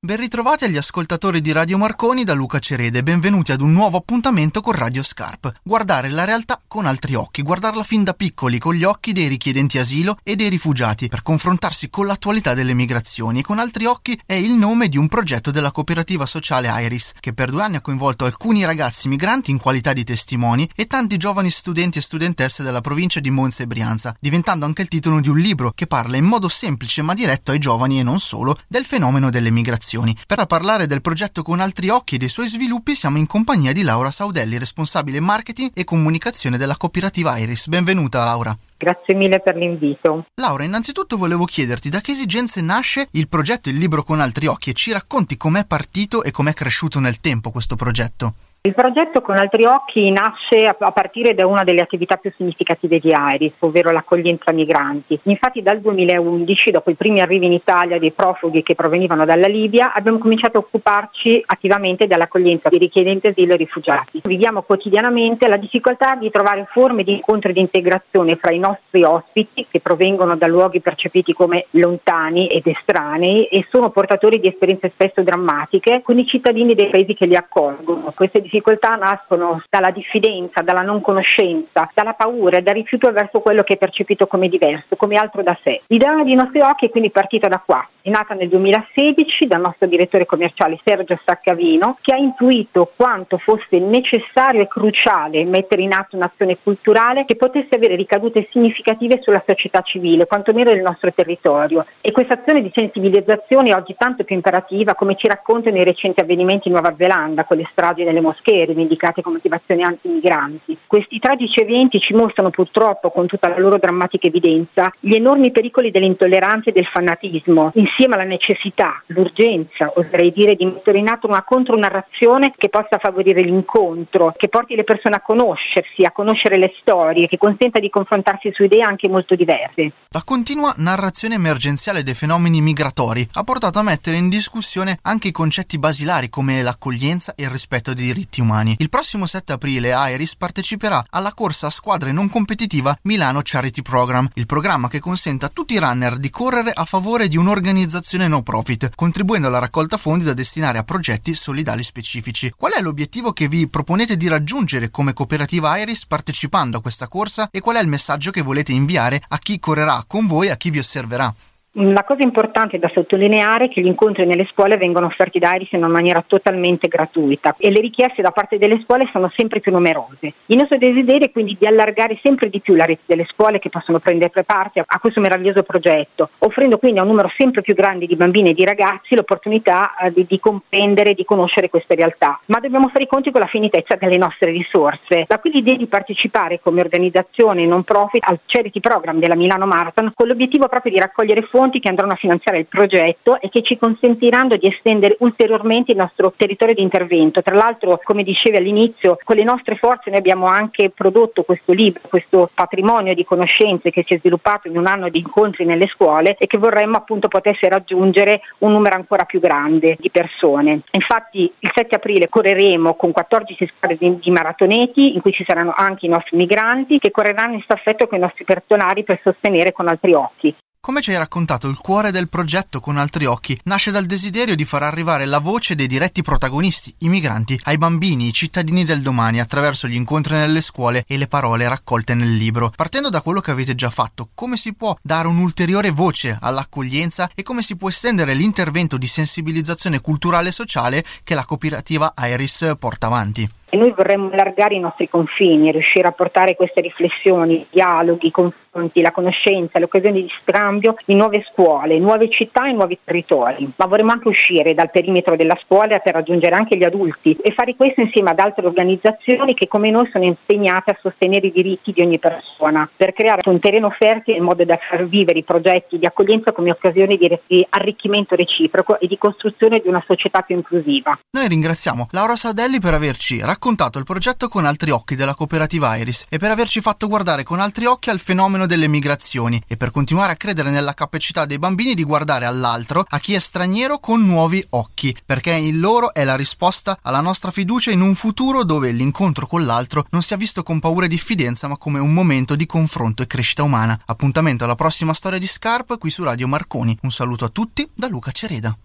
Ben ritrovati agli ascoltatori di Radio Marconi da Luca Cerede benvenuti ad un nuovo appuntamento con Radio Scarp. Guardare la realtà con altri occhi, guardarla fin da piccoli con gli occhi dei richiedenti asilo e dei rifugiati per confrontarsi con l'attualità delle migrazioni. Con altri occhi è il nome di un progetto della cooperativa sociale Iris che per due anni ha coinvolto alcuni ragazzi migranti in qualità di testimoni e tanti giovani studenti e studentesse della provincia di Monza e Brianza, diventando anche il titolo di un libro che parla in modo semplice ma diretto ai giovani e non solo del fenomeno delle migrazioni informazioni. Per parlare del progetto con altri occhi e dei suoi sviluppi siamo in compagnia di Laura Saudelli, responsabile marketing e comunicazione della cooperativa Iris. Benvenuta Laura. Grazie mille per l'invito. Laura, innanzitutto volevo chiederti da che esigenze nasce il progetto Il libro con altri occhi e ci racconti com'è partito e com'è cresciuto nel tempo questo progetto. Il progetto con altri occhi nasce a partire da una delle attività più significative di Iris, ovvero l'accoglienza migranti. Infatti dal 2011, dopo i primi arrivi in Italia dei profughi che provenivano dalla Libia, abbiamo cominciato a occuparci attivamente dell'accoglienza di richiedenti asilo e rifugiati. Viviamo quotidianamente la difficoltà di trovare forme di incontro e di integrazione fra i nostri ospiti che provengono da luoghi percepiti come lontani ed estranei e sono portatori di esperienze spesso drammatiche con i cittadini dei paesi che li accolgono. Queste difficoltà nascono dalla diffidenza, dalla non conoscenza, dalla paura e dal rifiuto verso quello che è percepito come diverso, come altro da sé. L'idea dei nostri occhi è quindi partita da qua. È nata nel 2016 dal nostro direttore commerciale Sergio Saccavino, che ha intuito quanto fosse necessario e cruciale mettere in atto un'azione culturale che potesse avere ricadute significative sulla società civile, quantomeno del nostro territorio. E questa azione di sensibilizzazione è oggi tanto più imperativa, come ci raccontano i recenti avvenimenti in Nuova Zelanda, con le stragi nelle moschee moschee rivendicate come motivazioni anti-migranti. Questi tragici eventi ci mostrano purtroppo, con tutta la loro drammatica evidenza, gli enormi pericoli dell'intolleranza e del fanatismo, insieme alla necessità, l'urgenza, oserei dire, di mettere in atto una contronarrazione che possa favorire l'incontro, che porti le persone a conoscersi, a conoscere le storie, che consenta di confrontarsi su idee anche molto diverse. La continua narrazione emergenziale dei fenomeni migratori ha portato a mettere in discussione anche i concetti basilari come l'accoglienza e il rispetto dei diritti diritti umani. Il prossimo 7 aprile Iris parteciperà alla corsa a squadre non competitiva Milano Charity Program, il programma che consente a tutti i runner di correre a favore di un'organizzazione no profit, contribuendo alla raccolta fondi da destinare a progetti solidali specifici. Qual è l'obiettivo che vi proponete di raggiungere come cooperativa Iris partecipando a questa corsa e qual è il messaggio che volete inviare a chi correrà con voi e a chi vi osserverà? La cosa importante da sottolineare è che gli incontri nelle scuole vengono offerti da Iris in una maniera totalmente gratuita e le richieste da parte delle scuole sono sempre più numerose. Il nostro desiderio è quindi di allargare sempre di più la rete delle scuole che possono prendere parte a questo meraviglioso progetto, offrendo quindi a un numero sempre più grande di bambini e di ragazzi l'opportunità eh, di, di comprendere e di conoscere queste realtà. Ma dobbiamo fare i conti con la finitezza delle nostre risorse. Da qui l'idea di partecipare come organizzazione non profit al Charity Program della Milano Marathon con l'obiettivo proprio di raccogliere fondi fonti che andranno a finanziare il progetto e che ci consentiranno di estendere ulteriormente il nostro territorio di intervento. Tra l'altro, come dicevi all'inizio, con le nostre forze noi abbiamo anche prodotto questo libro, questo patrimonio di conoscenze che si è sviluppato in un anno di incontri nelle scuole e che vorremmo appunto potesse raggiungere un numero ancora più grande di persone. Infatti il 7 aprile correremo con 14 squadre di, di maratoneti in cui ci saranno anche i nostri migranti che correranno in staffetto con i nostri personali per sostenere con altri occhi come ci hai raccontato, il cuore del progetto con altri occhi nasce dal desiderio di far arrivare la voce dei diretti protagonisti, i migranti, ai bambini, i cittadini del domani, attraverso gli incontri nelle scuole e le parole raccolte nel libro. Partendo da quello che avete già fatto, come si può dare un'ulteriore voce all'accoglienza e come si può estendere l'intervento di sensibilizzazione culturale e sociale che la cooperativa Iris porta avanti? E noi vorremmo allargare i nostri confini, riuscire a portare queste riflessioni, dialoghi, confronti, la conoscenza, le occasioni di scambio in nuove scuole, nuove città e nuovi territori. Ma vorremmo anche uscire dal perimetro della scuola per raggiungere anche gli adulti e fare questo insieme ad altre organizzazioni che come noi sono impegnate a sostenere i diritti di ogni persona, per creare un terreno fertile in modo da far vivere i progetti di accoglienza come occasione di arricchimento reciproco e di costruzione di una società più inclusiva. Noi ringraziamo Laura Saldelli per averci raccontato raccontato il progetto con altri occhi della cooperativa Iris e per averci fatto guardare con altri occhi al fenomeno delle migrazioni e per continuare a credere nella capacità dei bambini di guardare all'altro, a chi è straniero, con nuovi occhi, perché in loro è la risposta alla nostra fiducia in un futuro dove l'incontro con l'altro non sia visto con paura e diffidenza ma come un momento di confronto e crescita umana. Appuntamento alla prossima storia di Scarp qui su Radio Marconi. Un saluto a tutti da Luca Cereda.